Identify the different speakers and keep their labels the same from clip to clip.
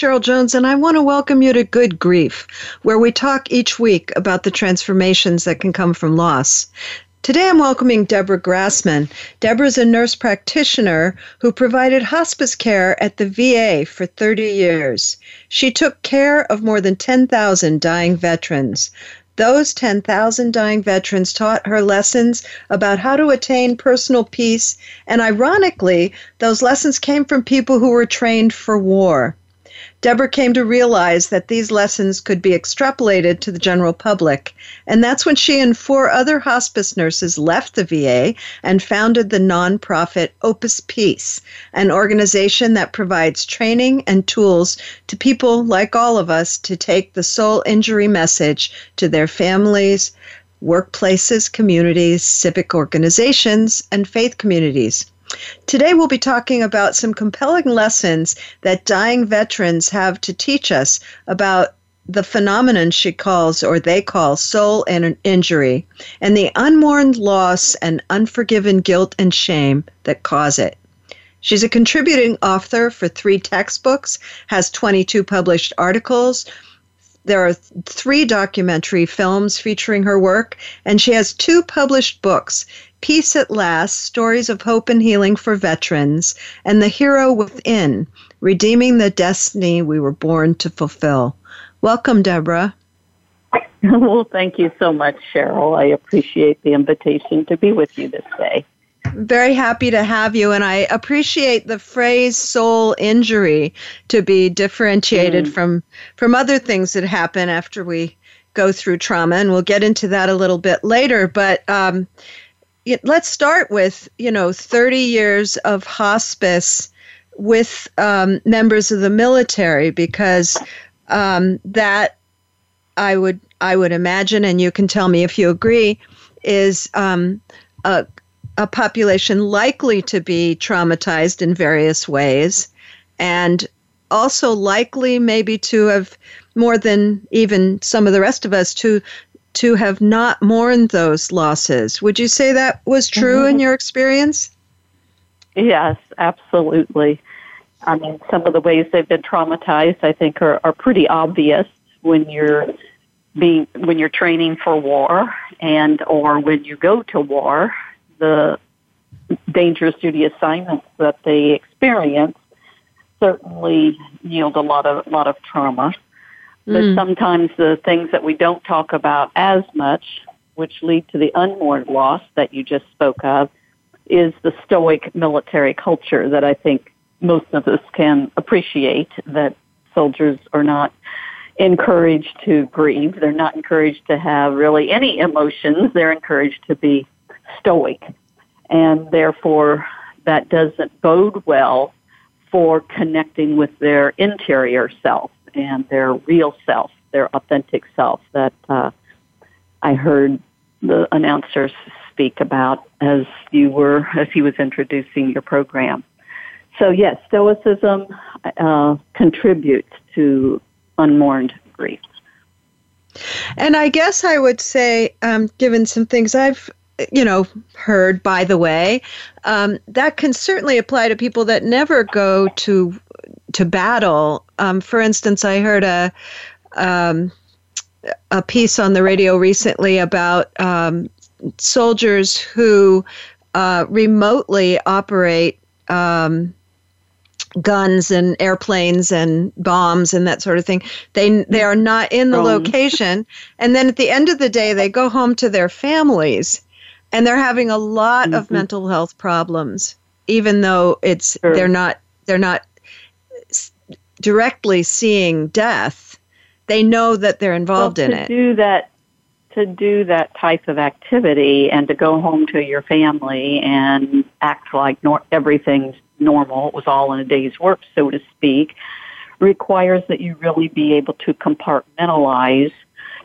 Speaker 1: Cheryl Jones, and I want to welcome you to Good Grief, where we talk each week about the transformations that can come from loss. Today I'm welcoming Deborah Grassman. Deborah is a nurse practitioner who provided hospice care at the VA for 30 years. She took care of more than 10,000 dying veterans. Those 10,000 dying veterans taught her lessons about how to attain personal peace, and ironically, those lessons came from people who were trained for war. Deborah came to realize that these lessons could be extrapolated to the general public, and that's when she and four other hospice nurses left the VA and founded the nonprofit Opus Peace, an organization that provides training and tools to people like all of us to take the soul injury message to their families, workplaces, communities, civic organizations, and faith communities. Today, we'll be talking about some compelling lessons that dying veterans have to teach us about the phenomenon she calls, or they call, soul and injury, and the unmourned loss and unforgiven guilt and shame that cause it. She's a contributing author for three textbooks, has 22 published articles. There are three documentary films featuring her work, and she has two published books Peace at Last Stories of Hope and Healing for Veterans, and The Hero Within Redeeming the Destiny We Were Born to Fulfill. Welcome, Deborah.
Speaker 2: Well, thank you so much, Cheryl. I appreciate the invitation to be with you this day.
Speaker 1: Very happy to have you, and I appreciate the phrase "soul injury" to be differentiated mm. from from other things that happen after we go through trauma, and we'll get into that a little bit later. But um, let's start with you know 30 years of hospice with um, members of the military because um, that I would I would imagine, and you can tell me if you agree, is um, a a population likely to be traumatized in various ways, and also likely maybe to have more than even some of the rest of us to to have not mourned those losses. Would you say that was true mm-hmm. in your experience?
Speaker 2: Yes, absolutely. I mean, some of the ways they've been traumatized, I think, are, are pretty obvious when you're being when you're training for war and or when you go to war. The dangerous duty assignments that they experience certainly yield a lot of lot of trauma. But mm. sometimes the things that we don't talk about as much, which lead to the unmourned loss that you just spoke of, is the stoic military culture that I think most of us can appreciate that soldiers are not encouraged to grieve. They're not encouraged to have really any emotions. They're encouraged to be stoic. And therefore, that doesn't bode well for connecting with their interior self and their real self, their authentic self that uh, I heard the announcers speak about as you were as he was introducing your program. So yes, Stoicism uh, contributes to unmourned grief.
Speaker 1: And I guess I would say, um, given some things I've you know heard by the way um, that can certainly apply to people that never go to to battle. Um, for instance, I heard a um, a piece on the radio recently about um, soldiers who uh, remotely operate um, guns and airplanes and bombs and that sort of thing. They they are not in the location, and then at the end of the day, they go home to their families, and they're having a lot mm-hmm. of mental health problems, even though it's sure. they're not they're not directly seeing death, they know that they're involved
Speaker 2: well,
Speaker 1: in
Speaker 2: to
Speaker 1: it.
Speaker 2: Do that to do that type of activity and to go home to your family and act like nor- everything's normal, it was all in a day's work, so to speak, requires that you really be able to compartmentalize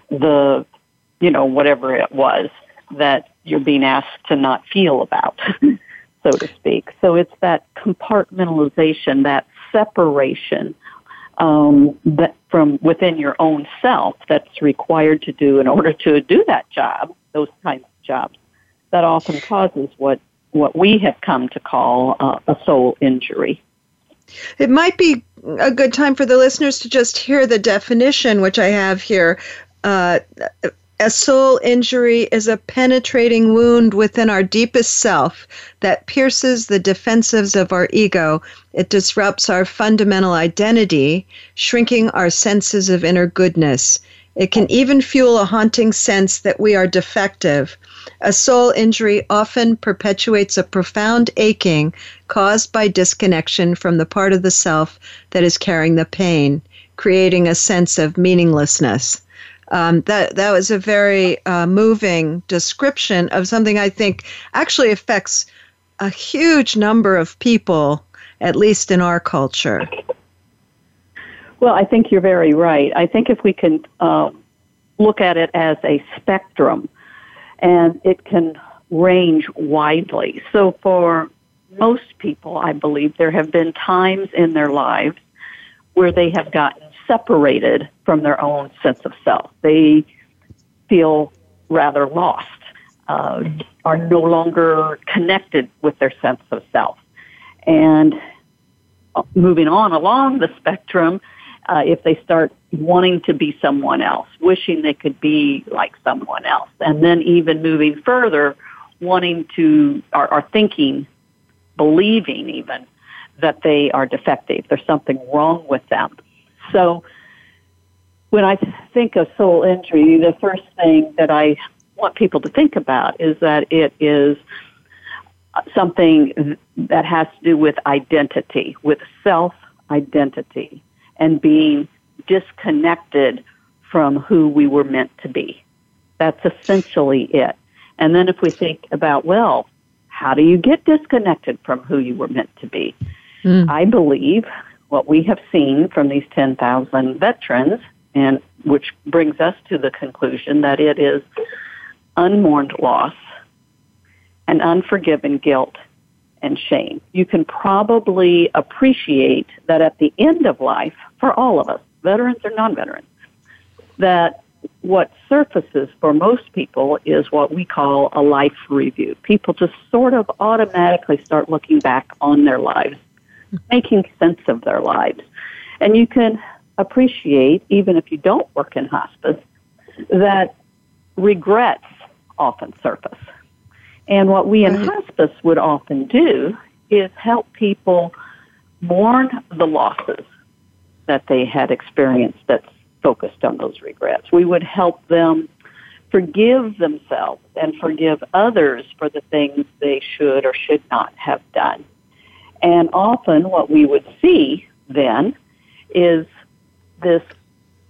Speaker 2: the you know, whatever it was that you're being asked to not feel about, so to speak. So it's that compartmentalization, that separation um, that from within your own self that's required to do in order to do that job, those kinds of jobs, that often causes what what we have come to call uh, a soul injury.
Speaker 1: It might be a good time for the listeners to just hear the definition, which I have here. Uh, a soul injury is a penetrating wound within our deepest self that pierces the defensives of our ego. It disrupts our fundamental identity, shrinking our senses of inner goodness. It can even fuel a haunting sense that we are defective. A soul injury often perpetuates a profound aching caused by disconnection from the part of the self that is carrying the pain, creating a sense of meaninglessness um, that that was a very uh, moving description of something I think actually affects a huge number of people, at least in our culture.
Speaker 2: Well, I think you're very right. I think if we can uh, look at it as a spectrum, and it can range widely. So for most people, I believe there have been times in their lives where they have gotten separated from their own sense of self. They feel rather lost, uh, are no longer connected with their sense of self. And uh, moving on along the spectrum, uh, if they start wanting to be someone else, wishing they could be like someone else, and then even moving further, wanting to, are, are thinking, believing even, that they are defective. There's something wrong with them. So when I think of soul injury, the first thing that I want people to think about is that it is something that has to do with identity, with self identity, and being disconnected from who we were meant to be. That's essentially it. And then if we think about, well, how do you get disconnected from who you were meant to be? Mm. I believe what we have seen from these 10,000 veterans, and which brings us to the conclusion that it is unmourned loss and unforgiven guilt and shame. You can probably appreciate that at the end of life, for all of us, veterans or non veterans, that what surfaces for most people is what we call a life review. People just sort of automatically start looking back on their lives making sense of their lives. And you can appreciate, even if you don't work in hospice, that regrets often surface. And what we in hospice would often do is help people mourn the losses that they had experienced that's focused on those regrets. We would help them forgive themselves and forgive others for the things they should or should not have done. And often what we would see then is this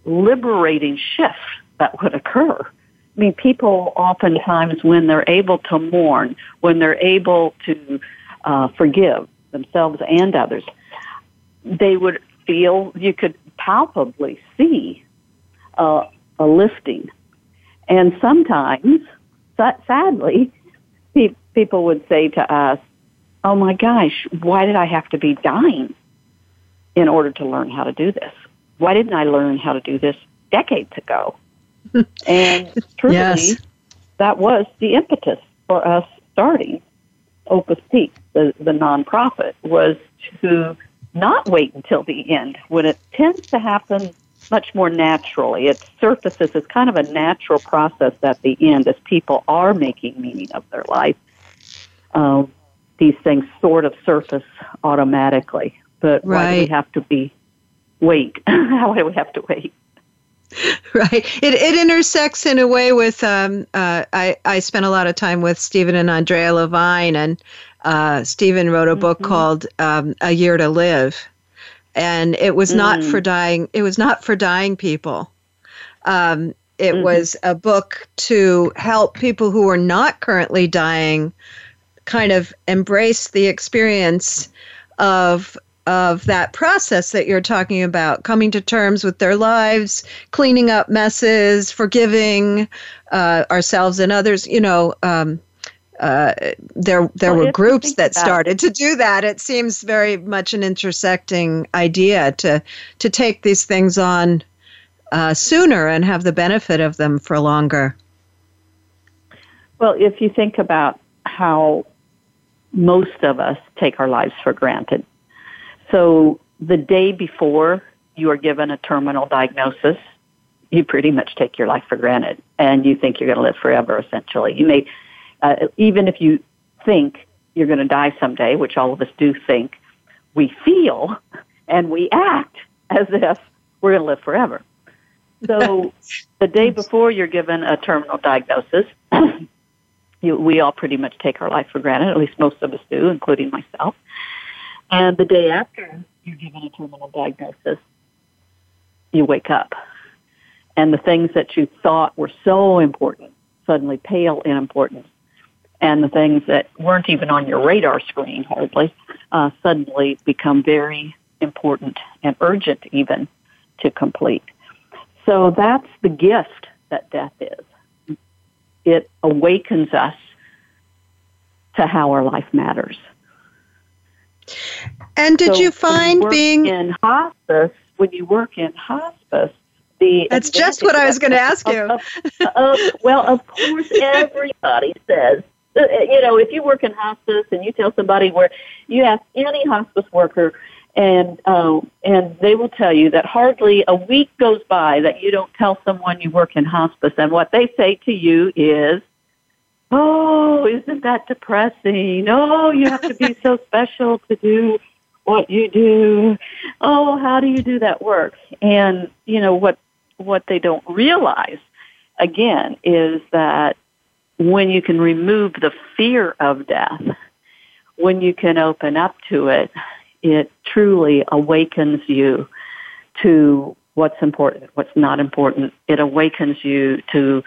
Speaker 2: liberating shift that would occur. I mean, people oftentimes, when they're able to mourn, when they're able to uh, forgive themselves and others, they would feel, you could palpably see uh, a lifting. And sometimes, sadly, people would say to us, oh my gosh, why did I have to be dying in order to learn how to do this? Why didn't I learn how to do this decades ago? and truly, yes. that was the impetus for us starting Opus Peace, the, the nonprofit, was to not wait until the end when it tends to happen much more naturally. It surfaces as kind of a natural process at the end as people are making meaning of their life. Um, these things sort of surface automatically. But right. why do we have to be wait? why do we have to wait?
Speaker 1: Right. It it intersects in a way with um, uh, I I spent a lot of time with Stephen and Andrea Levine, and uh, Stephen wrote a book mm-hmm. called um, A Year to Live, and it was mm. not for dying. It was not for dying people. Um, it mm-hmm. was a book to help people who are not currently dying kind of embrace the experience of of that process that you're talking about, coming to terms with their lives, cleaning up messes, forgiving uh, ourselves and others. You know, um, uh, there there well, were groups that started to do that. It seems very much an intersecting idea to to take these things on uh, sooner and have the benefit of them for longer.
Speaker 2: Well, if you think about how most of us take our lives for granted, so the day before you are given a terminal diagnosis, you pretty much take your life for granted, and you think you're going to live forever. Essentially, you may uh, even if you think you're going to die someday, which all of us do think, we feel and we act as if we're going to live forever. So the day before you're given a terminal diagnosis, you, we all pretty much take our life for granted, at least most of us do, including myself. And the day after you're given a terminal diagnosis, you wake up. And the things that you thought were so important suddenly pale in importance and the things that weren't even on your radar screen hardly uh, suddenly become very important and urgent even to complete. So that's the gift that death is. It awakens us to how our life matters.
Speaker 1: And did so you find
Speaker 2: you
Speaker 1: being
Speaker 2: in hospice, when you work in hospice, the
Speaker 1: That's just what I was going to ask you.
Speaker 2: Of, of, well, of course, everybody says uh, you know, if you work in hospice and you tell somebody where you ask any hospice worker, and um, and they will tell you that hardly a week goes by that you don't tell someone you work in hospice, and what they say to you is, "Oh, isn't that depressing? Oh, you have to be so special to do." what you do. Oh, how do you do that work? And you know what what they don't realize again is that when you can remove the fear of death, when you can open up to it, it truly awakens you to what's important, what's not important. It awakens you to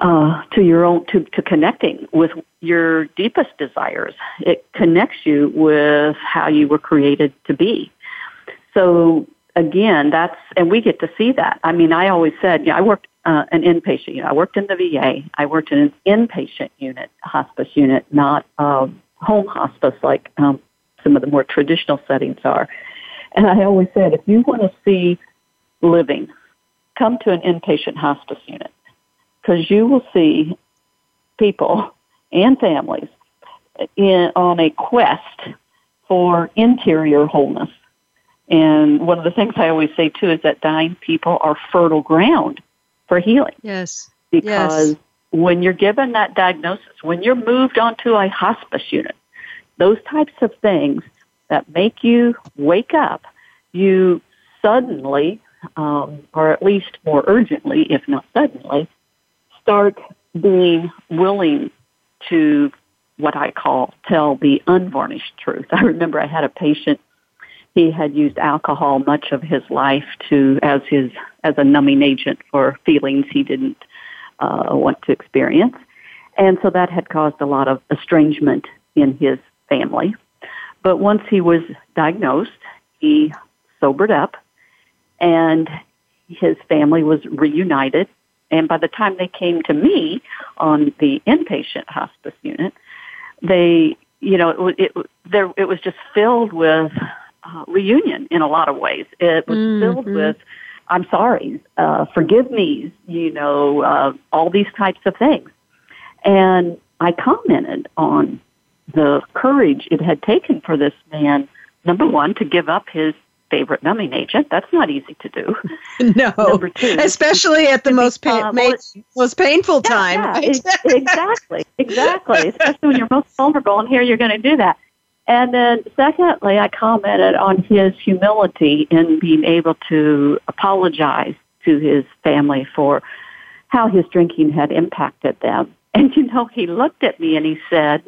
Speaker 2: uh, to your own to, to connecting with your deepest desires. It connects you with how you were created to be. So again, that's and we get to see that. I mean, I always said, yeah, I worked uh, an inpatient unit. I worked in the VA. I worked in an inpatient unit, hospice unit, not um, home hospice like um, some of the more traditional settings are. And I always said, if you want to see living, come to an inpatient hospice unit because you will see people and families in, on a quest for interior wholeness. And one of the things I always say too is that dying people are fertile ground for healing.
Speaker 1: Yes.
Speaker 2: Because
Speaker 1: yes.
Speaker 2: when you're given that diagnosis, when you're moved onto a hospice unit, those types of things that make you wake up, you suddenly, um, or at least more urgently, if not suddenly, start being willing to what I call tell the unvarnished truth. I remember I had a patient he had used alcohol much of his life to as his as a numbing agent for feelings he didn't uh, want to experience, and so that had caused a lot of estrangement in his family. But once he was diagnosed, he sobered up, and his family was reunited. And by the time they came to me on the inpatient hospice unit, they, you know, it, it, there, it was just filled with uh, reunion in a lot of ways. It was mm-hmm. filled with I'm sorry, uh, forgive me, you know, uh, all these types of things. And I commented on the courage it had taken for this man, number one, to give up his favorite numbing agent. That's not easy to do.
Speaker 1: No, number two,
Speaker 2: especially
Speaker 1: at the most pa- uh, most painful
Speaker 2: yeah,
Speaker 1: time.
Speaker 2: Yeah, right? exactly, exactly. especially when you're most vulnerable, and here you're going to do that. And then secondly, I commented on his humility in being able to apologize to his family for how his drinking had impacted them. And you know, he looked at me and he said,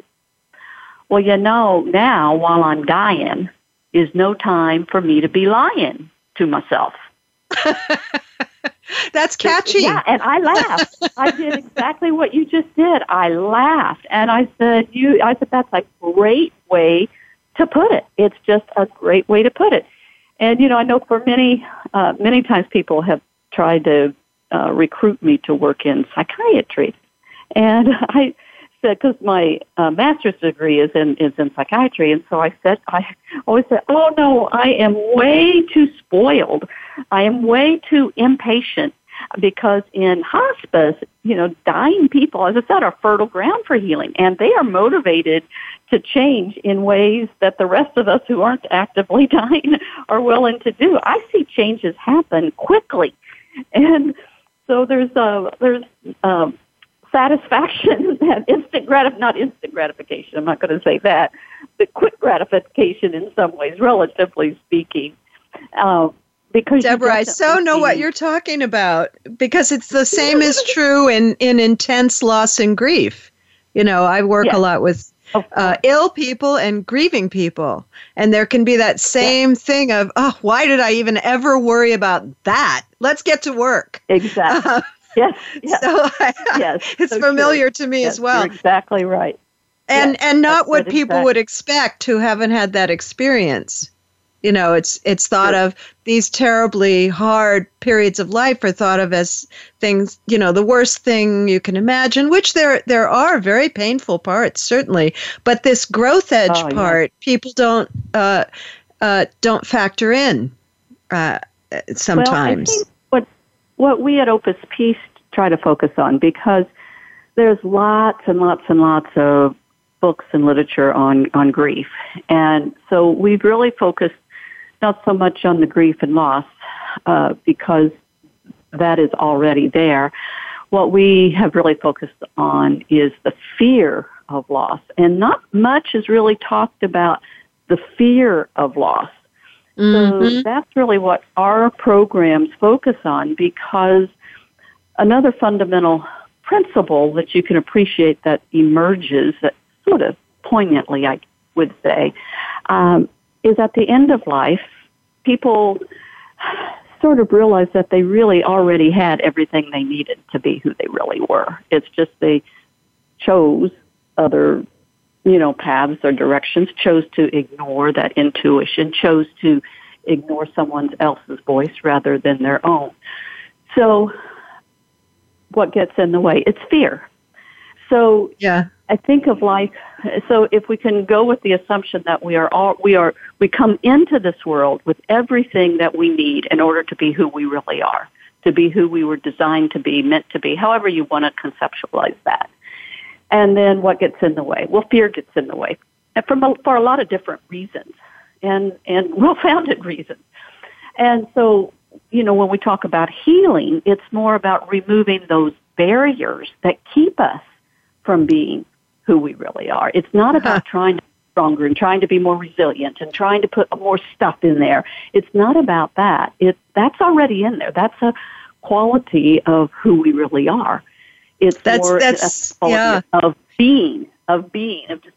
Speaker 2: well, you know, now while I'm dying is no time for me to be lying to myself.
Speaker 1: That's catchy.
Speaker 2: Yeah, and I laughed. I did exactly what you just did. I laughed and I said, "You." I said, "That's a great way to put it. It's just a great way to put it. And you know, I know for many, uh, many times people have tried to uh, recruit me to work in psychiatry, and I said because my uh, master's degree is in is in psychiatry, and so I said I always said, "Oh no, I am way too spoiled. I am way too impatient." Because in hospice, you know, dying people, as I said, are fertile ground for healing, and they are motivated to change in ways that the rest of us who aren't actively dying are willing to do. I see changes happen quickly, and so there's a there's um, satisfaction and instant gratif not instant gratification. I'm not going to say that, but quick gratification in some ways, relatively speaking. Uh, because
Speaker 1: Deborah, I so know what you're talking about because it's the same is true in in intense loss and grief. You know, I work a lot with uh, ill people and grieving people. And there can be that same yeah. thing of, oh, why did I even ever worry about that? Let's get to work.
Speaker 2: Exactly. Uh, yes. yes.
Speaker 1: So yes. it's so familiar true. to me
Speaker 2: yes,
Speaker 1: as well.
Speaker 2: exactly right.
Speaker 1: And yes, and not what people exactly. would expect who haven't had that experience. You know, it's it's thought sure. of these terribly hard periods of life are thought of as things, you know, the worst thing you can imagine, which there there are very painful parts, certainly. But this growth edge oh, part, yeah. people don't uh, uh, don't factor in uh, sometimes.
Speaker 2: Well, what we at Opus Peace try to focus on because there's lots and lots and lots of books and literature on on grief, and so we've really focused not so much on the grief and loss, uh, because that is already there. What we have really focused on is the fear of loss, and not much is really talked about the fear of loss. Mm-hmm. So that's really what our programs focus on because another fundamental principle that you can appreciate that emerges that sort of poignantly, I would say, um, is at the end of life, people sort of realize that they really already had everything they needed to be who they really were. It's just they chose other, you know, paths or directions, chose to ignore that intuition, chose to ignore someone else's voice rather than their own. So what gets in the way? It's fear. So
Speaker 1: yeah.
Speaker 2: I think of like so if we can go with the assumption that we are all we are we come into this world with everything that we need in order to be who we really are, to be who we were designed to be, meant to be, however you want to conceptualize that. And then what gets in the way? Well, fear gets in the way, and from a, for a lot of different reasons, and and well-founded reasons. And so, you know, when we talk about healing, it's more about removing those barriers that keep us from being who we really are. It's not uh-huh. about trying to be stronger and trying to be more resilient and trying to put more stuff in there. It's not about that. It that's already in there. That's a quality of who we really are. It's
Speaker 1: that's,
Speaker 2: more
Speaker 1: that's,
Speaker 2: a
Speaker 1: yeah.
Speaker 2: of being, of being, of just,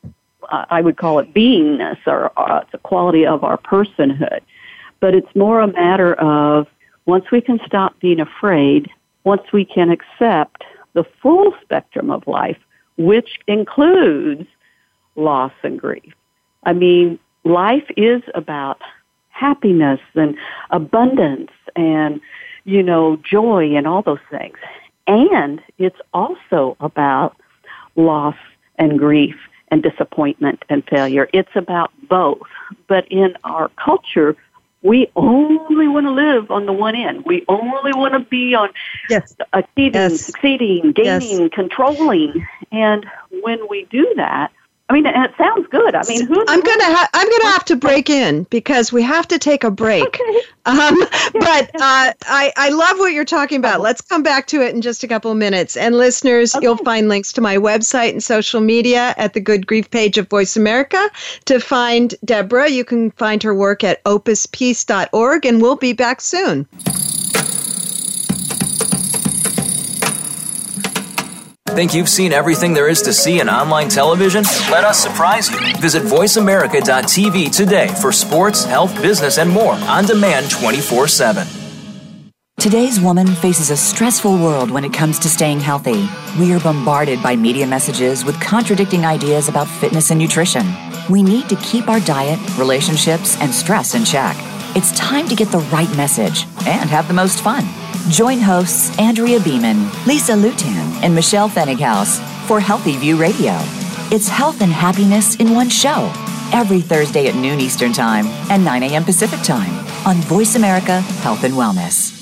Speaker 2: uh, I would call it beingness, or uh, it's a quality of our personhood. But it's more a matter of once we can stop being afraid, once we can accept the full spectrum of life, which includes loss and grief. I mean, life is about happiness and abundance and, you know, joy and all those things. And it's also about loss and grief and disappointment and failure. It's about both. But in our culture, we only want to live on the one end. We only want to be on
Speaker 1: yes.
Speaker 2: achieving, yes. succeeding, gaining, yes. controlling. And when we do that, I mean, it sounds good. I mean, who?
Speaker 1: I'm gonna ha- I'm gonna have to break in because we have to take a break. Okay. Um, but uh, I I love what you're talking about. Let's come back to it in just a couple of minutes. And listeners, okay. you'll find links to my website and social media at the Good Grief page of Voice America. To find Deborah, you can find her work at opuspeace.org, and we'll be back soon.
Speaker 3: Think you've seen everything there is to see in online television? Let us surprise you. Visit VoiceAmerica.tv today for sports, health, business, and more on demand 24 7.
Speaker 4: Today's woman faces a stressful world when it comes to staying healthy. We are bombarded by media messages with contradicting ideas about fitness and nutrition. We need to keep our diet, relationships, and stress in check. It's time to get the right message and have the most fun. Join hosts Andrea Beaman, Lisa Lutan, and Michelle Fennighaus for Healthy View Radio. It's health and happiness in one show every Thursday at noon Eastern Time and 9 a.m. Pacific Time on Voice America Health and Wellness.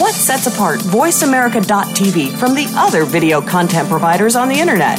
Speaker 5: What sets apart VoiceAmerica.tv from the other video content providers on the internet?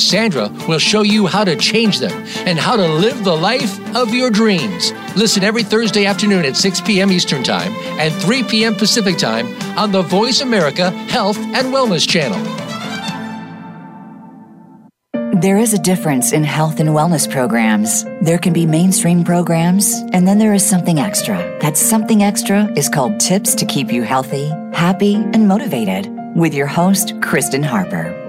Speaker 6: Sandra will show you how to change them and how to live the life of your dreams. Listen every Thursday afternoon at 6 p.m. Eastern Time and 3 p.m. Pacific Time on the Voice America Health and Wellness Channel.
Speaker 4: There is a difference in health and wellness programs. There can be mainstream programs, and then there is something extra. That something extra is called Tips to Keep You Healthy, Happy, and Motivated with your host, Kristen Harper.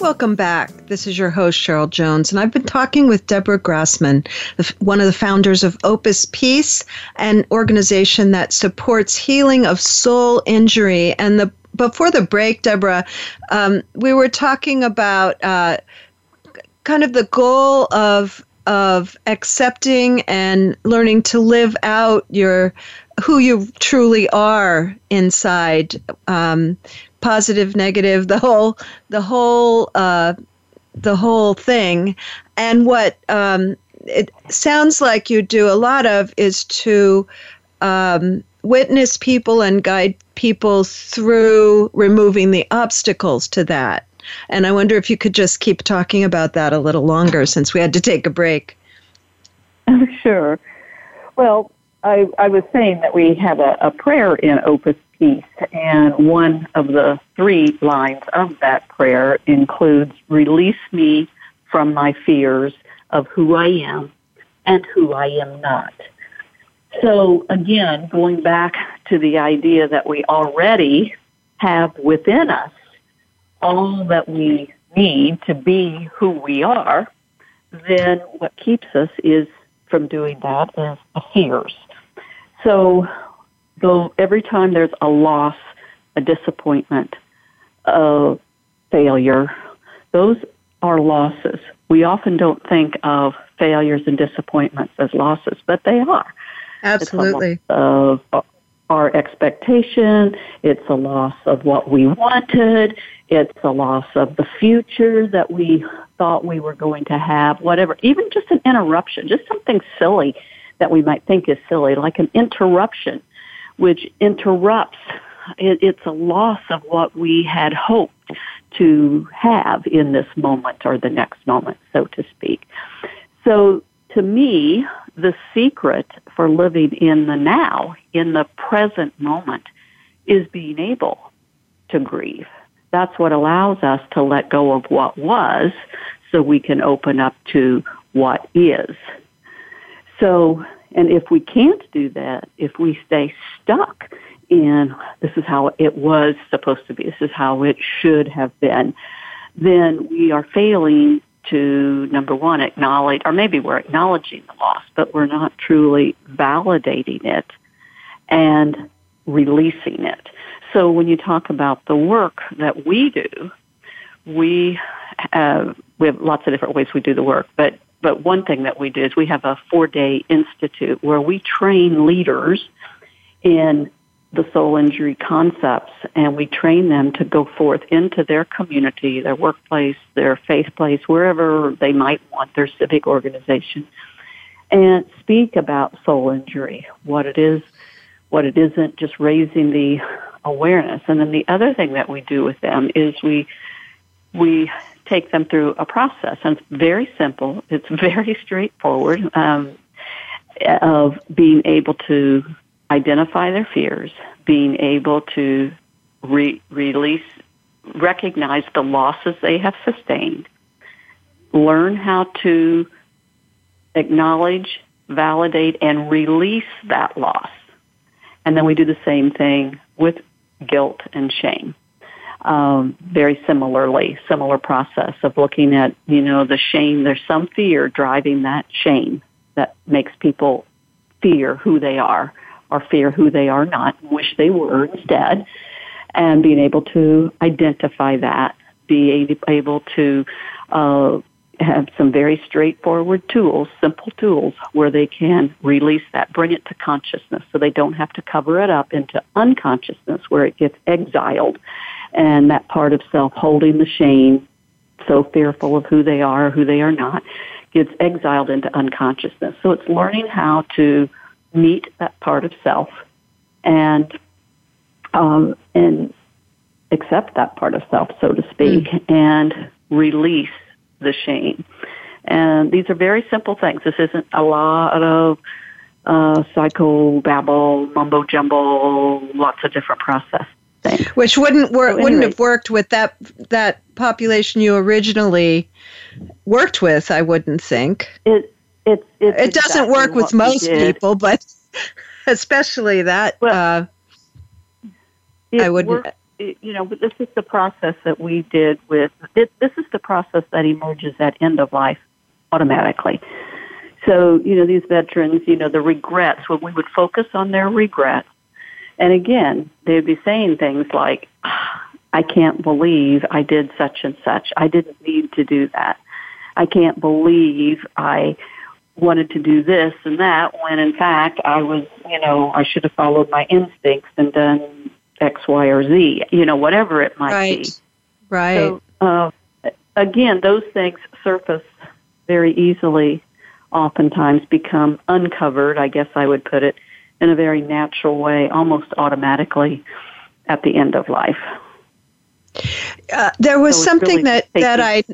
Speaker 1: Welcome back. This is your host, Cheryl Jones, and I've been talking with Deborah Grassman, one of the founders of Opus Peace, an organization that supports healing of soul injury. And the before the break, Deborah, um, we were talking about uh, kind of the goal of of accepting and learning to live out your who you truly are inside um, positive, negative, the whole, the whole, uh, the whole thing. And what um, it sounds like you do a lot of is to um, witness people and guide people through removing the obstacles to that. And I wonder if you could just keep talking about that a little longer since we had to take a break.
Speaker 2: Sure. Well, I, I was saying that we have a, a prayer in Opus Peace, and one of the three lines of that prayer includes Release me from my fears of who I am and who I am not. So, again, going back to the idea that we already have within us all that we need to be who we are, then what keeps us is from doing that is the fears. So, though every time there's a loss, a disappointment, a failure, those are losses. We often don't think of failures and disappointments as losses, but they are.
Speaker 1: Absolutely.
Speaker 2: of our expectation, it's a loss of what we wanted, it's a loss of the future that we thought we were going to have, whatever. Even just an interruption, just something silly that we might think is silly, like an interruption, which interrupts. It, it's a loss of what we had hoped to have in this moment or the next moment, so to speak. So to me, the secret for living in the now, in the present moment, is being able to grieve. That's what allows us to let go of what was so we can open up to what is. So, and if we can't do that, if we stay stuck in this is how it was supposed to be, this is how it should have been, then we are failing to, number one, acknowledge, or maybe we're acknowledging the loss, but we're not truly validating it and releasing it. So when you talk about the work that we do, we have, we have lots of different ways we do the work, but but one thing that we do is we have a four day institute where we train leaders in the soul injury concepts and we train them to go forth into their community, their workplace, their faith place, wherever they might want their civic organization and speak about soul injury, what it is, what it isn't, just raising the awareness. And then the other thing that we do with them is we we take them through a process, and it's very simple. It's very straightforward um, of being able to identify their fears, being able to re- release, recognize the losses they have sustained, learn how to acknowledge, validate, and release that loss. And then we do the same thing with guilt and shame. Um, very similarly, similar process of looking at, you know, the shame. There's some fear driving that shame that makes people fear who they are or fear who they are not, wish they were instead, and being able to identify that, be able to uh, have some very straightforward tools, simple tools, where they can release that, bring it to consciousness so they don't have to cover it up into unconsciousness where it gets exiled and that part of self holding the shame, so fearful of who they are, who they are not, gets exiled into unconsciousness. So it's learning how to meet that part of self and um, and accept that part of self, so to speak, mm. and release the shame. And these are very simple things. This isn't a lot of uh, psycho babble, mumbo jumbo, lots of different process
Speaker 1: Which wouldn't work. So anyway. Wouldn't have worked with that that population you originally worked with. I wouldn't think.
Speaker 2: It it it,
Speaker 1: it doesn't exactly work with most people, but especially that. Well, uh, I wouldn't. Worked,
Speaker 2: you know, this is the process that we did with. It, this is the process that emerges at end of life automatically. So, you know, these veterans, you know, the regrets, when we would focus on their regrets, and again, they'd be saying things like, I can't believe I did such and such. I didn't need to do that. I can't believe I wanted to do this and that when in fact I was, you know, I should have followed my instincts and done X, Y, or Z, you know, whatever it might
Speaker 1: right.
Speaker 2: be.
Speaker 1: Right.
Speaker 2: So, uh, again, those things surface very easily, oftentimes become uncovered, I guess I would put it, in a very natural way, almost automatically at the end of life.
Speaker 1: Uh, there was so something really that, that I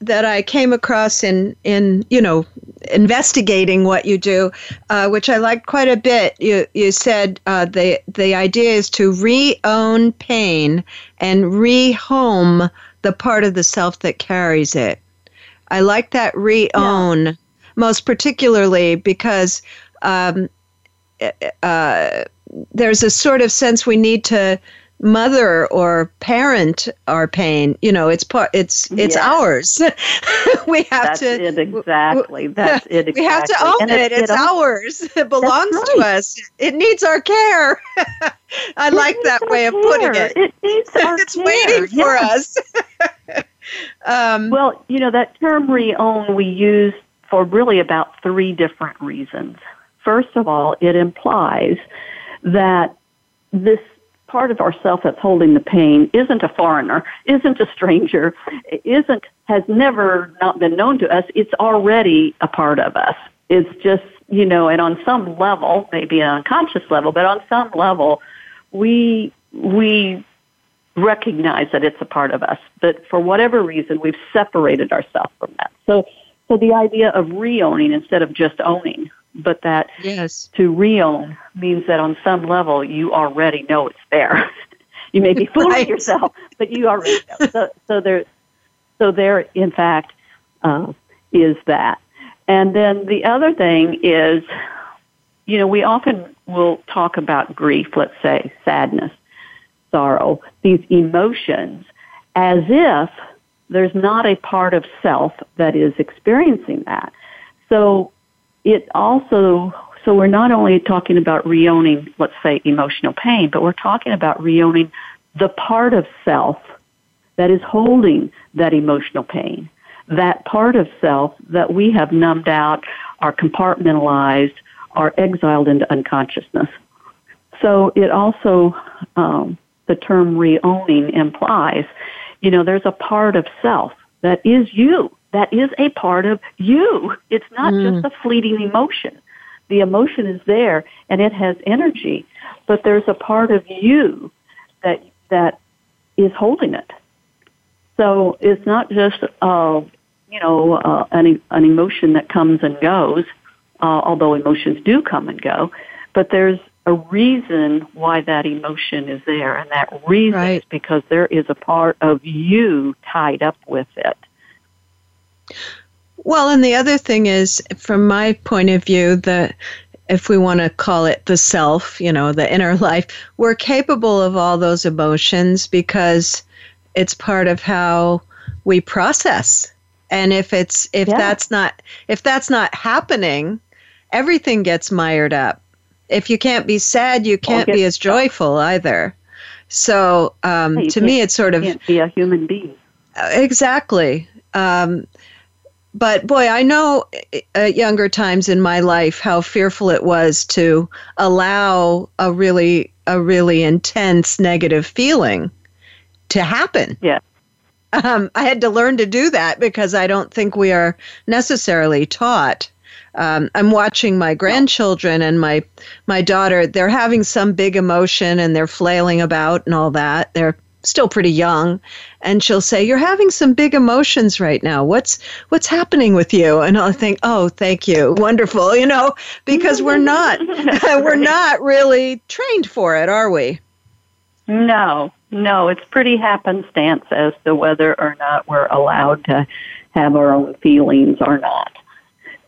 Speaker 1: that I came across in in you know investigating what you do, uh, which I liked quite a bit. You you said uh, the the idea is to re-own pain and rehome the part of the self that carries it. I like that re-own yeah. most particularly because um, uh, there's a sort of sense we need to mother or parent our pain. You know it's part it's it's yes. ours. We have
Speaker 2: That's
Speaker 1: to
Speaker 2: it exactly. That's it exactly.
Speaker 1: we have to own and it. it's, ours. It belongs right. to us. It needs our care. I like that way of putting it.
Speaker 2: It needs our
Speaker 1: it's
Speaker 2: care.
Speaker 1: waiting for us.
Speaker 2: Um, well you know that term re-own we use for really about three different reasons first of all it implies that this part of ourself that's holding the pain isn't a foreigner, isn't a stranger, isn't has never not been known to us. It's already a part of us. It's just you know, and on some level, maybe an unconscious level, but on some level, we we recognize that it's a part of us. But for whatever reason, we've separated ourselves from that. So So the idea of re-owning instead of just owning, but that
Speaker 1: yes.
Speaker 2: to re-own means that on some level you already know it's there. you may be fooling right. yourself, but you already know. So, so there, so there, in fact, uh, is that. And then the other thing is, you know, we often will talk about grief, let's say sadness, sorrow, these emotions, as if there's not a part of self that is experiencing that. So it also, so we're not only talking about reowning, let's say, emotional pain, but we're talking about reowning the part of self that is holding that emotional pain, that part of self that we have numbed out, are compartmentalized, are exiled into unconsciousness. So it also, um, the term reowning implies you know, there's a part of self that is you. That is a part of you. It's not mm. just a fleeting emotion. The emotion is there and it has energy, but there's a part of you that that is holding it. So it's not just uh, you know uh, an an emotion that comes and goes, uh, although emotions do come and go, but there's a reason why that emotion is there, and that reason right. is because there is a part of you tied up with it.
Speaker 1: Well, and the other thing is, from my point of view, that if we want to call it the self, you know, the inner life, we're capable of all those emotions because it's part of how we process. And if it's if yeah. that's not if that's not happening, everything gets mired up if you can't be sad, you can't be as joyful either. So um, to me, it's sort of
Speaker 2: can't be a human being.
Speaker 1: Exactly. Um, but boy, I know at younger times in my life how fearful it was to allow a really a really intense negative feeling to happen.
Speaker 2: Yeah.
Speaker 1: Um, I had to learn to do that because I don't think we are necessarily taught um, I'm watching my grandchildren and my my daughter. They're having some big emotion and they're flailing about and all that. They're still pretty young, and she'll say, "You're having some big emotions right now. What's what's happening with you?" And I'll think, "Oh, thank you, wonderful." You know, because we're not we're not really trained for it, are we?
Speaker 2: No, no. It's pretty happenstance as to whether or not we're allowed to have our own feelings or not.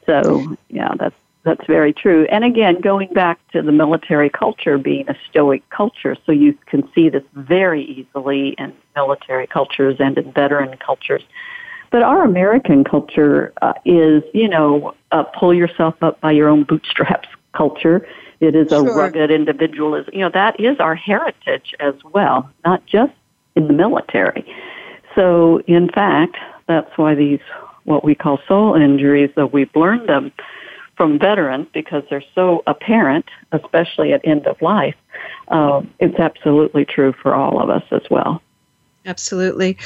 Speaker 2: So, yeah, that's that's very true. And again, going back to the military culture being a stoic culture, so you can see this very easily in military cultures and in veteran cultures. But our American culture uh, is, you know, uh, pull yourself up by your own bootstraps culture. It is a sure. rugged individualism. You know, that is our heritage as well, not just in the military. So, in fact, that's why these what we call soul injuries, though we've learned them from veterans because they're so apparent, especially at end of life. Uh, it's absolutely true for all of us as well.
Speaker 1: Absolutely.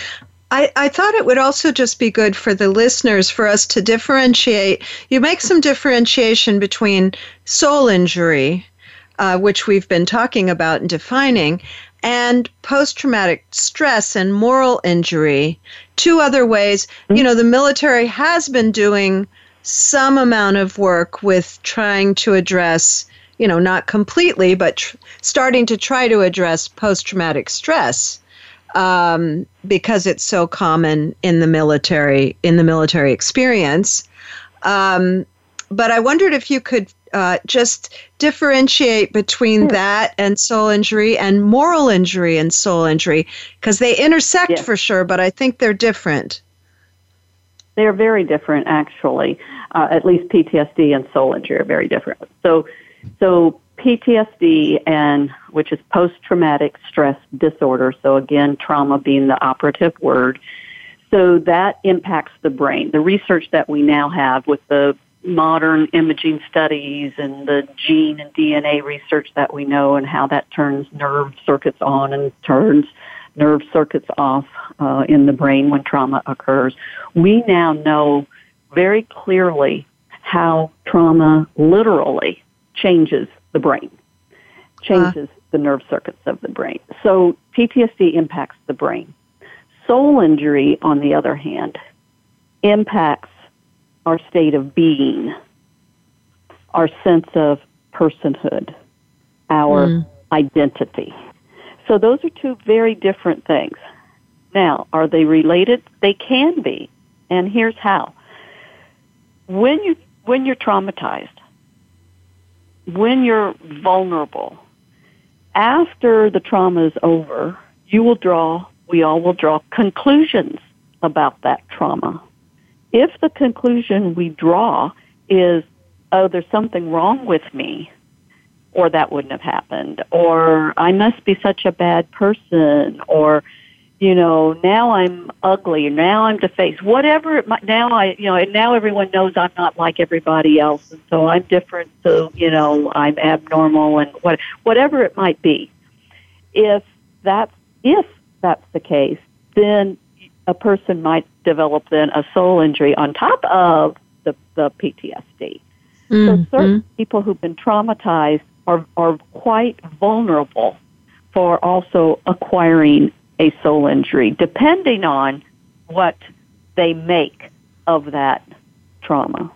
Speaker 1: I, I thought it would also just be good for the listeners for us to differentiate. You make some differentiation between soul injury, uh, which we've been talking about and defining, and post traumatic stress and moral injury. Two other ways. You know, the military has been doing some amount of work with trying to address, you know, not completely, but tr- starting to try to address post traumatic stress. Um, because it's so common in the military in the military experience. Um, but I wondered if you could uh, just differentiate between sure. that and soul injury and moral injury and soul injury because they intersect for sure, but I think they're different.
Speaker 2: They're very different, actually. Uh, at least PTSD and soul injury are very different. So, so PTSD and which is post-traumatic stress disorder. So again, trauma being the operative word. So that impacts the brain. The research that we now have with the modern imaging studies and the gene and DNA research that we know and how that turns nerve circuits on and turns nerve circuits off uh, in the brain when trauma occurs. We now know very clearly how trauma literally changes the brain, changes uh. the nerve circuits of the brain. So PTSD impacts the brain. Soul injury, on the other hand, impacts our state of being, our sense of personhood, our mm. identity. So those are two very different things. Now, are they related? They can be. And here's how. When you when you're traumatized, when you're vulnerable, after the trauma is over, you will draw, we all will draw conclusions about that trauma. If the conclusion we draw is, oh, there's something wrong with me, or that wouldn't have happened, or I must be such a bad person, or you know, now I'm ugly, now I'm defaced, whatever it might, now I, you know, now everyone knows I'm not like everybody else, and so I'm different, so, you know, I'm abnormal, and what, whatever it might be. If that's, if that's the case, then a person might develop then a soul injury on top of the, the PTSD. Mm-hmm. So certain people who've been traumatized are, are quite vulnerable for also acquiring a soul injury, depending on what they make of that trauma.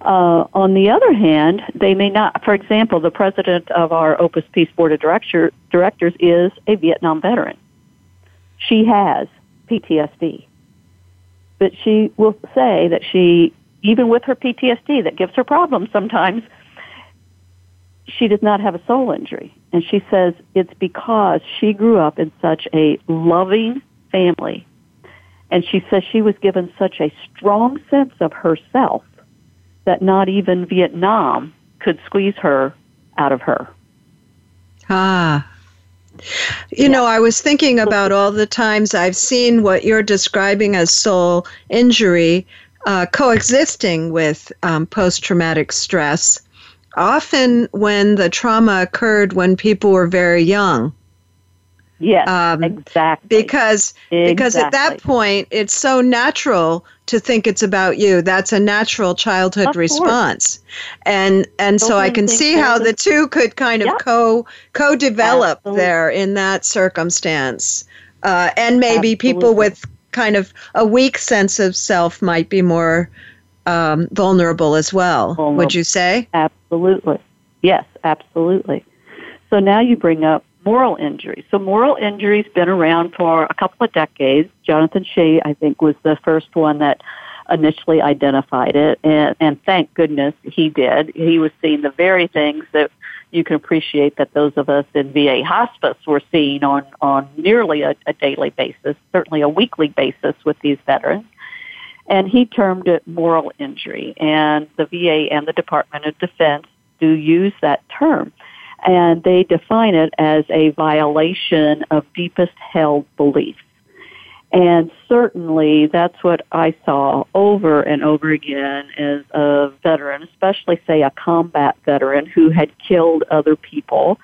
Speaker 2: Uh, on the other hand, they may not. For example, the president of our Opus Peace Board of Director, Directors is a Vietnam veteran. She has PTSD. But she will say that she, even with her PTSD that gives her problems sometimes, she does not have a soul injury. And she says it's because she grew up in such a loving family. And she says she was given such a strong sense of herself that not even Vietnam could squeeze her out of her.
Speaker 1: Ah. You know, I was thinking about all the times I've seen what you're describing as soul injury uh, coexisting with um, post traumatic stress often when the trauma occurred when people were very young.
Speaker 2: Yes, um, exactly.
Speaker 1: Because exactly. because at that point it's so natural to think it's about you. That's a natural childhood of response, course. and and so I can see how the two could kind of yep. co co develop there in that circumstance, uh, and maybe Absolutely. people with kind of a weak sense of self might be more um, vulnerable as well. Vulnerable. Would you say?
Speaker 2: Absolutely. Yes, absolutely. So now you bring up moral injury. So moral injury's been around for a couple of decades. Jonathan Shay, I think, was the first one that initially identified it, and, and thank goodness he did. He was seeing the very things that you can appreciate that those of us in VA hospice were seeing on, on nearly a, a daily basis, certainly a weekly basis with these veterans and he termed it moral injury. And the VA and the Department of Defense do use that term. And they define it as a violation of deepest held beliefs. And certainly that's what I saw over and over again as a veteran, especially say a combat veteran who had killed other people.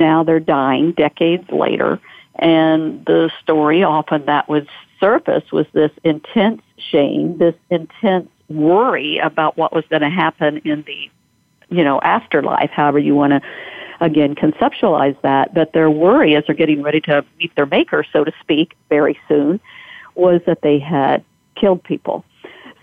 Speaker 2: Now they're dying decades later. And the story often that would surface was this intense shame, this intense worry about what was going to happen in the, you know, afterlife, however you want to, again, conceptualize that. But their worry as they're getting ready to meet their maker, so to speak, very soon, was that they had killed people.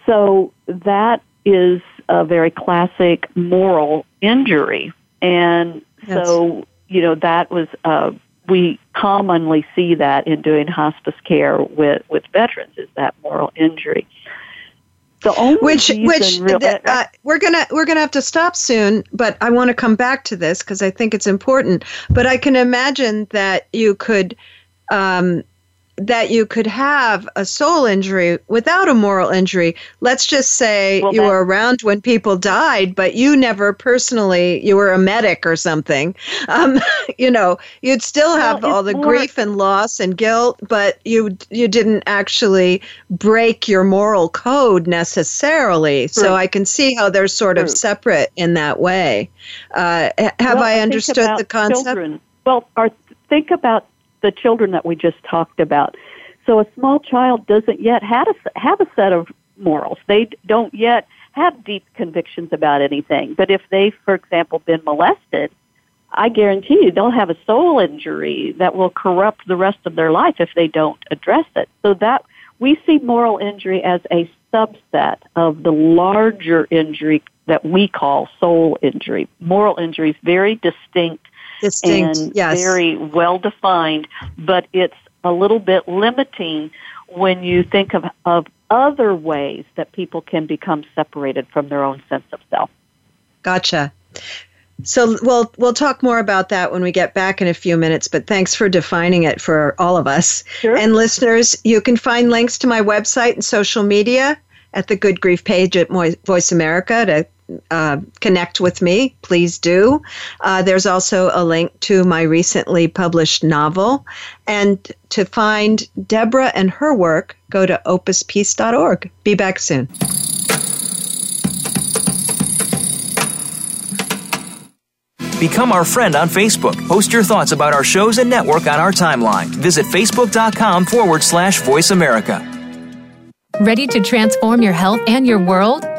Speaker 2: So that is a very classic moral injury. And yes. so, you know, that was uh, we commonly see that in doing hospice care with, with veterans is that moral injury.
Speaker 1: The only which which real, uh, we're gonna we're gonna have to stop soon, but I want to come back to this because I think it's important. But I can imagine that you could um, that you could have a soul injury without a moral injury. Let's just say well, you were around when people died, but you never personally, you were a medic or something. Um, you know, you'd still have well, all the more, grief and loss and guilt, but you you didn't actually break your moral code necessarily. True. So I can see how they're sort true. of separate in that way. Uh, have well, I understood the concept?
Speaker 2: Children. Well, our, think about the children that we just talked about. So a small child doesn't yet have a, have a set of morals. They don't yet have deep convictions about anything. But if they've, for example, been molested, I guarantee you they'll have a soul injury that will corrupt the rest of their life if they don't address it. So that we see moral injury as a subset of the larger injury that we call soul injury. Moral injury is very distinct,
Speaker 1: distinct
Speaker 2: and
Speaker 1: yes.
Speaker 2: very well defined, but it's a little bit limiting when you think of, of other ways that people can become separated from their own sense of self.
Speaker 1: Gotcha. So we'll we'll talk more about that when we get back in a few minutes. But thanks for defining it for all of us.
Speaker 2: Sure.
Speaker 1: And listeners, you can find links to my website and social media at the Good Grief page at Voice America to uh, connect with me, please do. Uh, there's also a link to my recently published novel. And to find Deborah and her work, go to opuspeace.org. Be back soon.
Speaker 3: Become our friend on Facebook. Post your thoughts about our shows and network on our timeline. Visit facebook.com forward slash voice America.
Speaker 7: Ready to transform your health and your world?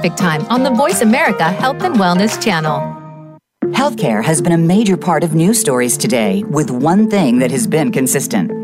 Speaker 7: Pacific Time on the Voice America Health and Wellness channel.
Speaker 4: Healthcare has been a major part of news stories today, with one thing that has been consistent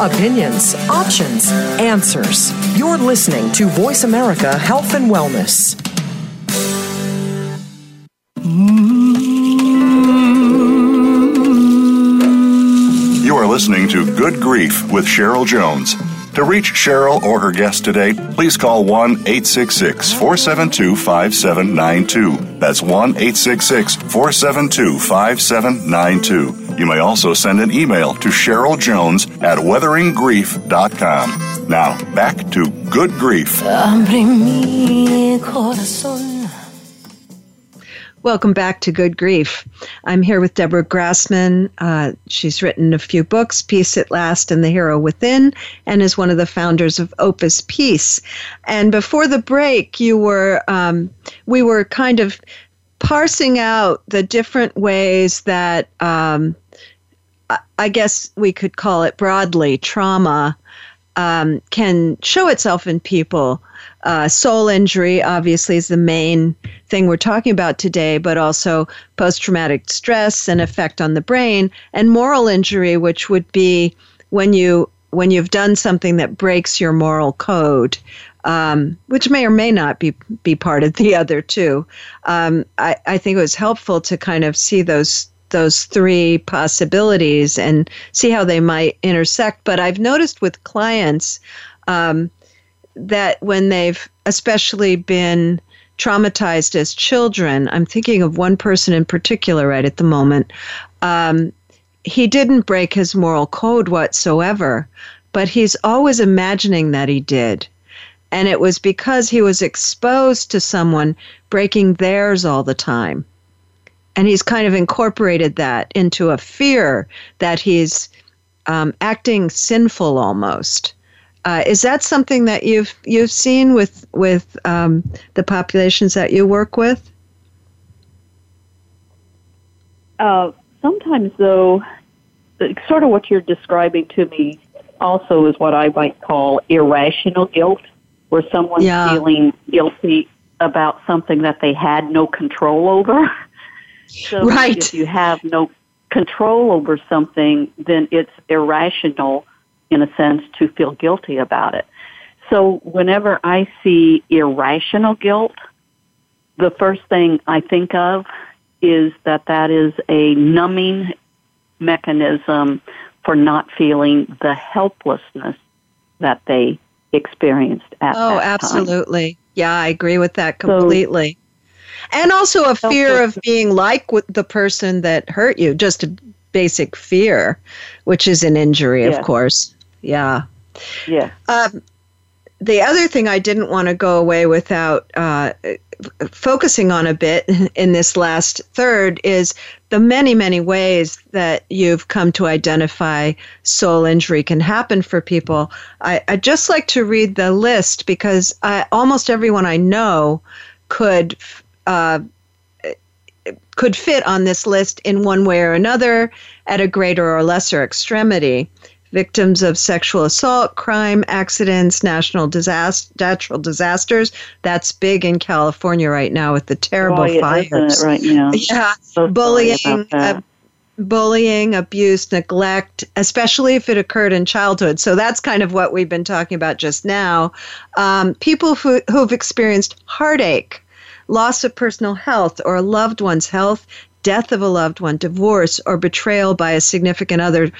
Speaker 8: Opinions, options, answers. You're listening to Voice America Health and Wellness.
Speaker 9: You are listening to Good Grief with Cheryl Jones. To reach Cheryl or her guest today, please call 1 866 472 5792. That's 1 866 472 5792. You may also send an email to Cheryl Jones at weatheringgrief.com. Now, back to Good Grief.
Speaker 1: Welcome back to Good Grief. I'm here with Deborah Grassman. Uh, she's written a few books, Peace at Last and The Hero Within, and is one of the founders of Opus Peace. And before the break, you were um, we were kind of parsing out the different ways that um, I guess we could call it broadly trauma um, can show itself in people. Uh, soul injury, obviously, is the main thing we're talking about today, but also post traumatic stress and effect on the brain, and moral injury, which would be when you when you've done something that breaks your moral code. Um, which may or may not be be part of the other two. Um, I, I think it was helpful to kind of see those those three possibilities and see how they might intersect. But I've noticed with clients um, that when they've especially been traumatized as children, I'm thinking of one person in particular right at the moment. Um, he didn't break his moral code whatsoever, but he's always imagining that he did. And it was because he was exposed to someone breaking theirs all the time. And he's kind of incorporated that into a fear that he's um, acting sinful almost. Uh, is that something that you've you've seen with with um, the populations that you work with?
Speaker 2: Uh, sometimes, though, sort of what you're describing to me also is what I might call irrational guilt, where someone's
Speaker 1: yeah.
Speaker 2: feeling guilty about something that they had no control over. so
Speaker 1: right.
Speaker 2: if you have no control over something, then it's irrational, in a sense, to feel guilty about it. So whenever I see irrational guilt, the first thing I think of is that that is a numbing mechanism for not feeling the helplessness that they experienced at
Speaker 1: oh, absolutely.
Speaker 2: Time.
Speaker 1: Yeah, I agree with that completely. And also a fear of being like the person that hurt you, just a basic fear, which is an injury, of course. Yeah.
Speaker 2: Yeah.
Speaker 1: Um, the other thing I didn't want to go away without uh, focusing on a bit in this last third is the many, many ways that you've come to identify soul injury can happen for people. I, would just like to read the list because I, almost everyone I know could. Uh, could fit on this list in one way or another at a greater or lesser extremity victims of sexual assault, crime, accidents, national disaster, natural disasters. That's big in California right now with the terrible
Speaker 2: Boy,
Speaker 1: fires.
Speaker 2: right now.
Speaker 1: Yeah,
Speaker 2: so
Speaker 1: bullying. Uh, bullying, abuse, neglect, especially if it occurred in childhood. So that's kind of what we've been talking about just now. Um, people who, who've experienced heartache, loss of personal health or a loved one's health, death of a loved one, divorce, or betrayal by a significant other,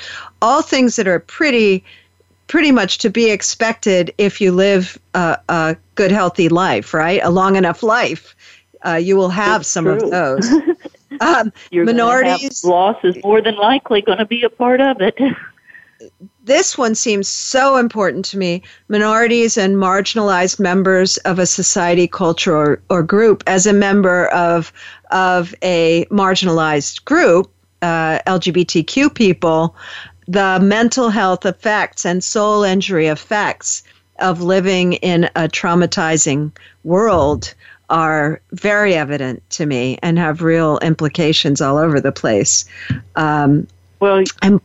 Speaker 1: all things that are pretty pretty much to be expected if you live a, a good, healthy life, right? A long enough life. Uh, you will have
Speaker 2: it's
Speaker 1: some
Speaker 2: true.
Speaker 1: of those. Um, minorities.
Speaker 2: loss is more than likely going to be a part of it.
Speaker 1: this one seems so important to me. Minorities and marginalized members of a society culture or, or group as a member of of a marginalized group uh, lgbtq people the mental health effects and soul injury effects of living in a traumatizing world are very evident to me and have real implications all over the place. Um,
Speaker 2: well
Speaker 1: I'm,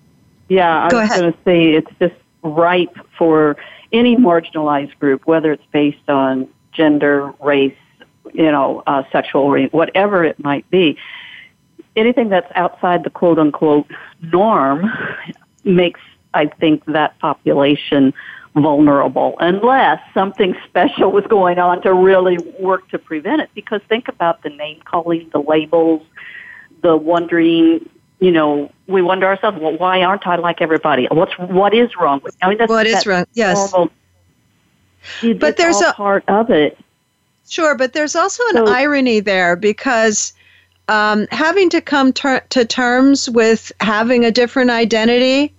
Speaker 2: yeah, I
Speaker 1: Go
Speaker 2: was going to say it's just ripe for any marginalized group, whether it's based on gender, race, you know, uh, sexual, whatever it might be. Anything that's outside the quote unquote norm makes, I think, that population vulnerable unless something special was going on to really work to prevent it. Because think about the name calling, the labels, the wondering, you know, we wonder ourselves, well, why aren't I like everybody? What's what is wrong with? Me? I mean, that's
Speaker 1: What is wrong? Yes.
Speaker 2: normal.
Speaker 1: But there's a-
Speaker 2: part of it.
Speaker 1: Sure, but there's also an
Speaker 2: So-
Speaker 1: irony there because um, having to come ter- to terms with having a different identity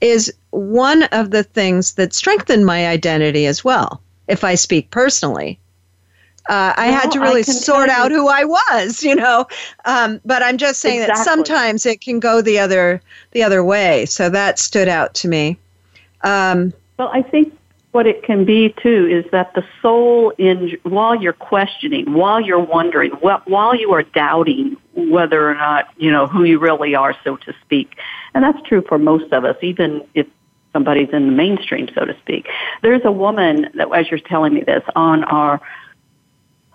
Speaker 1: is one of the things that strengthen my identity as well, if I speak personally. Uh, I had to really sort out who I was, you know. Um, but I'm just saying that sometimes it can go the other the other way. So that stood out to me. Um,
Speaker 2: Well, I think what it can be too is that the soul in while you're questioning, while you're wondering, while you are doubting whether or not you know who you really are, so to speak, and that's true for most of us, even if somebody's in the mainstream, so to speak. There's a woman that, as you're telling me this, on our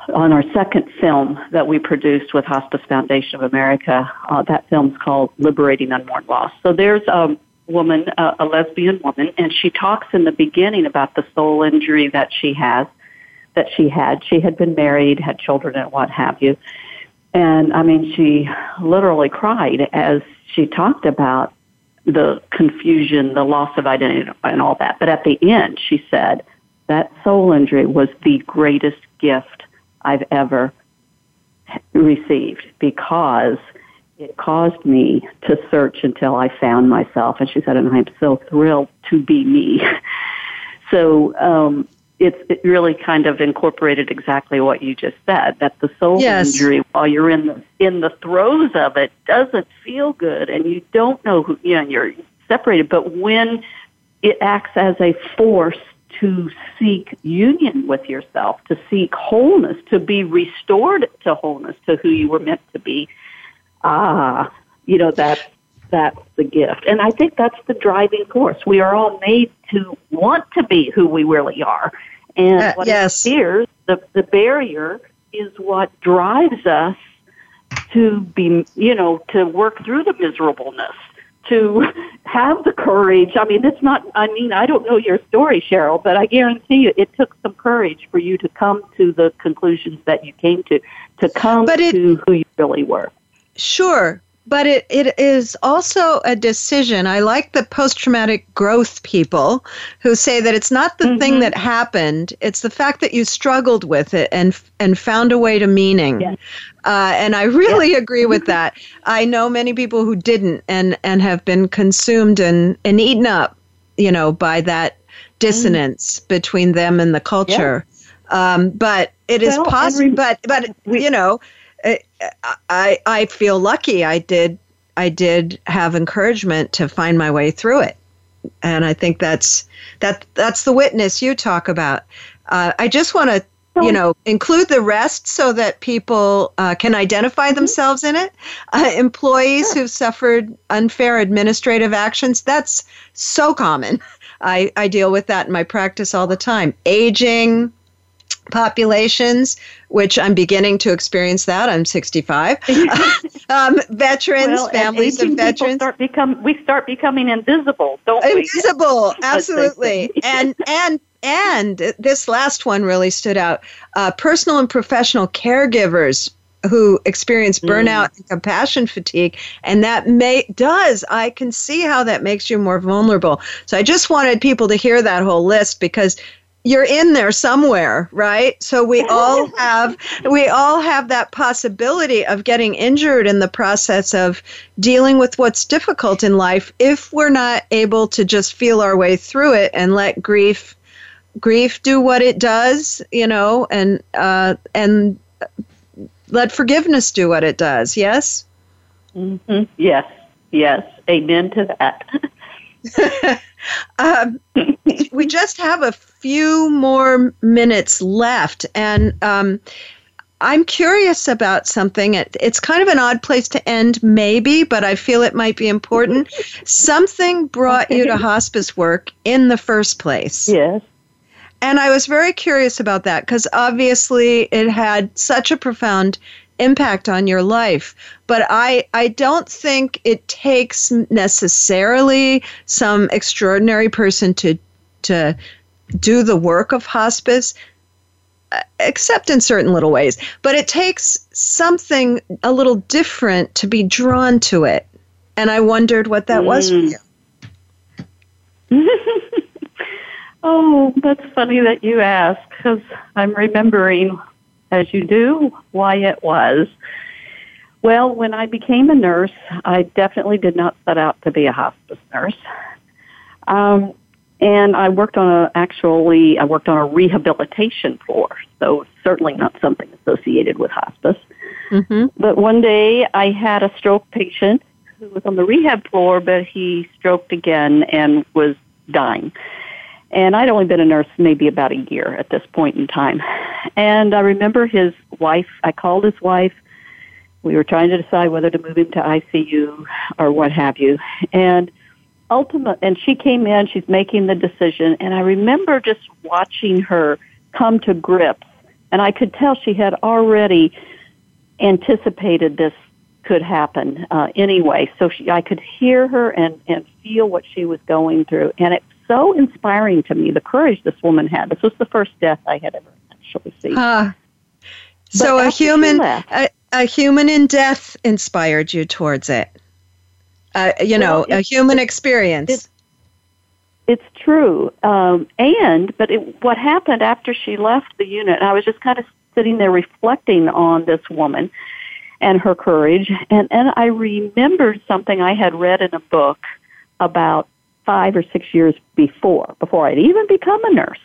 Speaker 2: on our second film that we produced with Hospice Foundation of America. Uh, that film's called Liberating Unmourned Loss. So there's a woman, uh, a lesbian woman, and she talks in the beginning about the soul injury that she has, that she had. She had been married, had children, and what have you. And I mean, she literally cried as she talked about the confusion, the loss of identity, and all that. But at the end, she said that soul injury was the greatest gift I've ever received because it caused me to search until I found myself. And she said, and I'm so thrilled to be me. so um, it's it really kind of incorporated exactly what you just said. That the soul
Speaker 1: Yes.
Speaker 2: injury, while you're in the in the throes of it, doesn't feel good, and you don't know who you know. You're separated, but when it acts as a force to seek union with yourself, to seek wholeness, to be restored to wholeness, to who you were meant to be. Ah, you know that that's the gift, and I think that's the driving force. We are all made to want to be who we really are, and
Speaker 1: Uh,
Speaker 2: what
Speaker 1: yes.
Speaker 2: interferes the the barrier is what drives us to be, you know, to work through the miserableness, to have the courage. I mean, it's not, I mean, I don't know your story, Cheryl, but I guarantee you it took some courage for you to come to the conclusions that you came to, to come
Speaker 1: But it-
Speaker 2: to who you really were.
Speaker 1: Sure, but it, it is also a decision. I like the post traumatic growth people who say that it's not the thing mm-hmm. that happened, it's the fact that you struggled with it and and found a way to meaning.
Speaker 2: Yes.
Speaker 1: Uh, and I really agree with that. I know many people who didn't and, and have been consumed and, and eaten up, you know, by that dissonance between them and the culture. Um, but it is
Speaker 2: Well, and
Speaker 1: possible.
Speaker 2: rem-
Speaker 1: but but you know, I, I I feel lucky. I did I did have encouragement to find my way through it, and I think that's that that's the witness you talk about. Uh, I just want to you know include the rest so that people uh, can identify themselves in it. Uh, employees who've suffered unfair administrative actions that's so common. I, I deal with that in my practice all the time. Aging, populations, which I'm beginning to experience that. I'm 65. um, veterans,
Speaker 2: Well,
Speaker 1: families of veterans.
Speaker 2: Start become, we start becoming invisible, don't we?
Speaker 1: Invisible, absolutely. and and and this last one really stood out. Uh, personal and professional caregivers who experience
Speaker 2: Mm.
Speaker 1: burnout and compassion fatigue and that may does i can see how that makes you more vulnerable so i just wanted people to hear that whole list because you're in there somewhere right? So we all have we all have that possibility of getting injured in the process of dealing with what's difficult in life if we're not able to just feel our way through it and let grief grief do what it does you know and uh and let forgiveness do what it does. Yes?
Speaker 2: Hmm Yes, yes. Amen to that.
Speaker 1: um, we just have a few more minutes left, and um, I'm curious about something. It, it's kind of an odd place to end, maybe, but I feel it might be important. something brought you to hospice work in the first place.
Speaker 2: Yes.
Speaker 1: And I was very curious about that because obviously it had such a profound impact on your life. But I, I don't think it takes necessarily some extraordinary person to, to do the work of hospice, uh, except in certain little ways. But it takes something a little different to be drawn to it. And I wondered what that was for
Speaker 2: Mm.
Speaker 1: you.
Speaker 2: Oh, that's funny that you ask because I'm remembering, as you do, why it was. Well, when I became a nurse, I definitely did not set out to be a hospice nurse. Um, and I worked on a, actually, I worked on a rehabilitation floor, so certainly not something associated with hospice.
Speaker 1: Mm-hmm.
Speaker 2: But one day I had a stroke patient who was on the rehab floor, but he stroked again and was dying. And I'd only been a nurse maybe about a year at this point in time. And I remember his wife, I called his wife. We were trying to decide whether to move him to ICU or what have you. And ultimate, and she came in, she's making the decision. And I remember just watching her come to grips. And I could tell she had already anticipated this could happen uh, anyway. So she, I could hear her and, and feel what she was going through. And it's so inspiring to me, the courage this woman had. This was the first death I had ever actually seen.
Speaker 1: Ah. so a human a, a human in death inspired you towards it uh, you know
Speaker 2: Well,
Speaker 1: a human experience
Speaker 2: it- It's true. Um, and, but it, what happened after she left the unit, I was just kind of sitting there reflecting on this woman and her courage. And, and I remembered something I had read in a book about five or six years before, before I'd even become a nurse.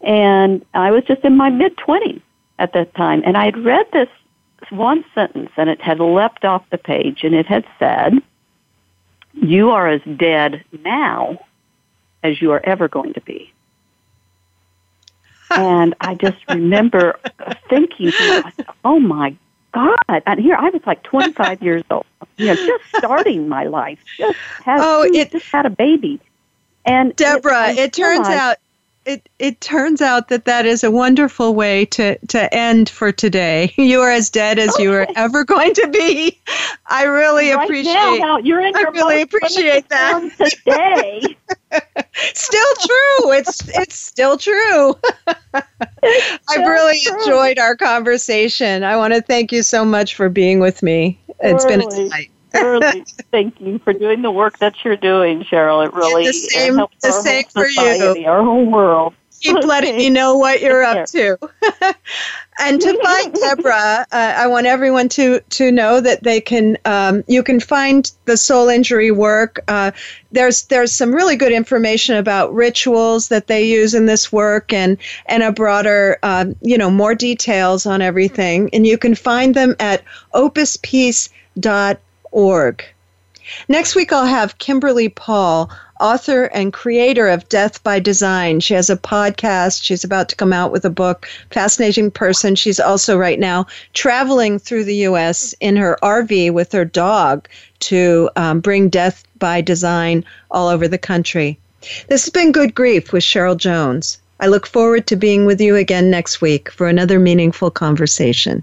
Speaker 2: And I was just in my mid 20s at that time. And I had read this one sentence and it had leapt off the page and it had said, You are as dead now as you are ever going to be. and I just remember thinking, to myself, oh my God. And here I was like 25 years old, you know, just starting my life, just had,
Speaker 1: Oh, it-
Speaker 2: just had a baby. And
Speaker 1: deborah
Speaker 2: I
Speaker 1: it turns out it, it turns out that that is a wonderful way to, to end for today. You are as dead as you are ever going to be. I really
Speaker 2: right
Speaker 1: appreciate.
Speaker 2: Now, you're in
Speaker 1: I really appreciate that
Speaker 2: today.
Speaker 1: still true. It's it's still true. I've really
Speaker 2: true.
Speaker 1: enjoyed our conversation. I want to thank you so much for being with me. It's been a delight.
Speaker 2: Really, thank you for doing the work that you're doing, Cheryl. It really
Speaker 1: the same-
Speaker 2: helps
Speaker 1: the
Speaker 2: our
Speaker 1: same
Speaker 2: whole
Speaker 1: for you.
Speaker 2: our whole world.
Speaker 1: Keep letting me know what you're up to. and to find Deborah, uh, I want everyone to to know that they can. Um, you can find the soul injury work. Uh, there's there's some really good information about rituals that they use in this work, and and a broader, um, you know, more details on everything. And you can find them at opuspeace.org. Next week, I'll have Kimberly Paul, author and creator of Death by Design. She has a podcast. She's about to come out with a book. Fascinating person. She's also right now traveling through the U.S. in her RV with her dog to um, bring Death by Design all over the country. This has been Good Grief with Cheryl Jones. I look forward to being with you again next week for another meaningful conversation.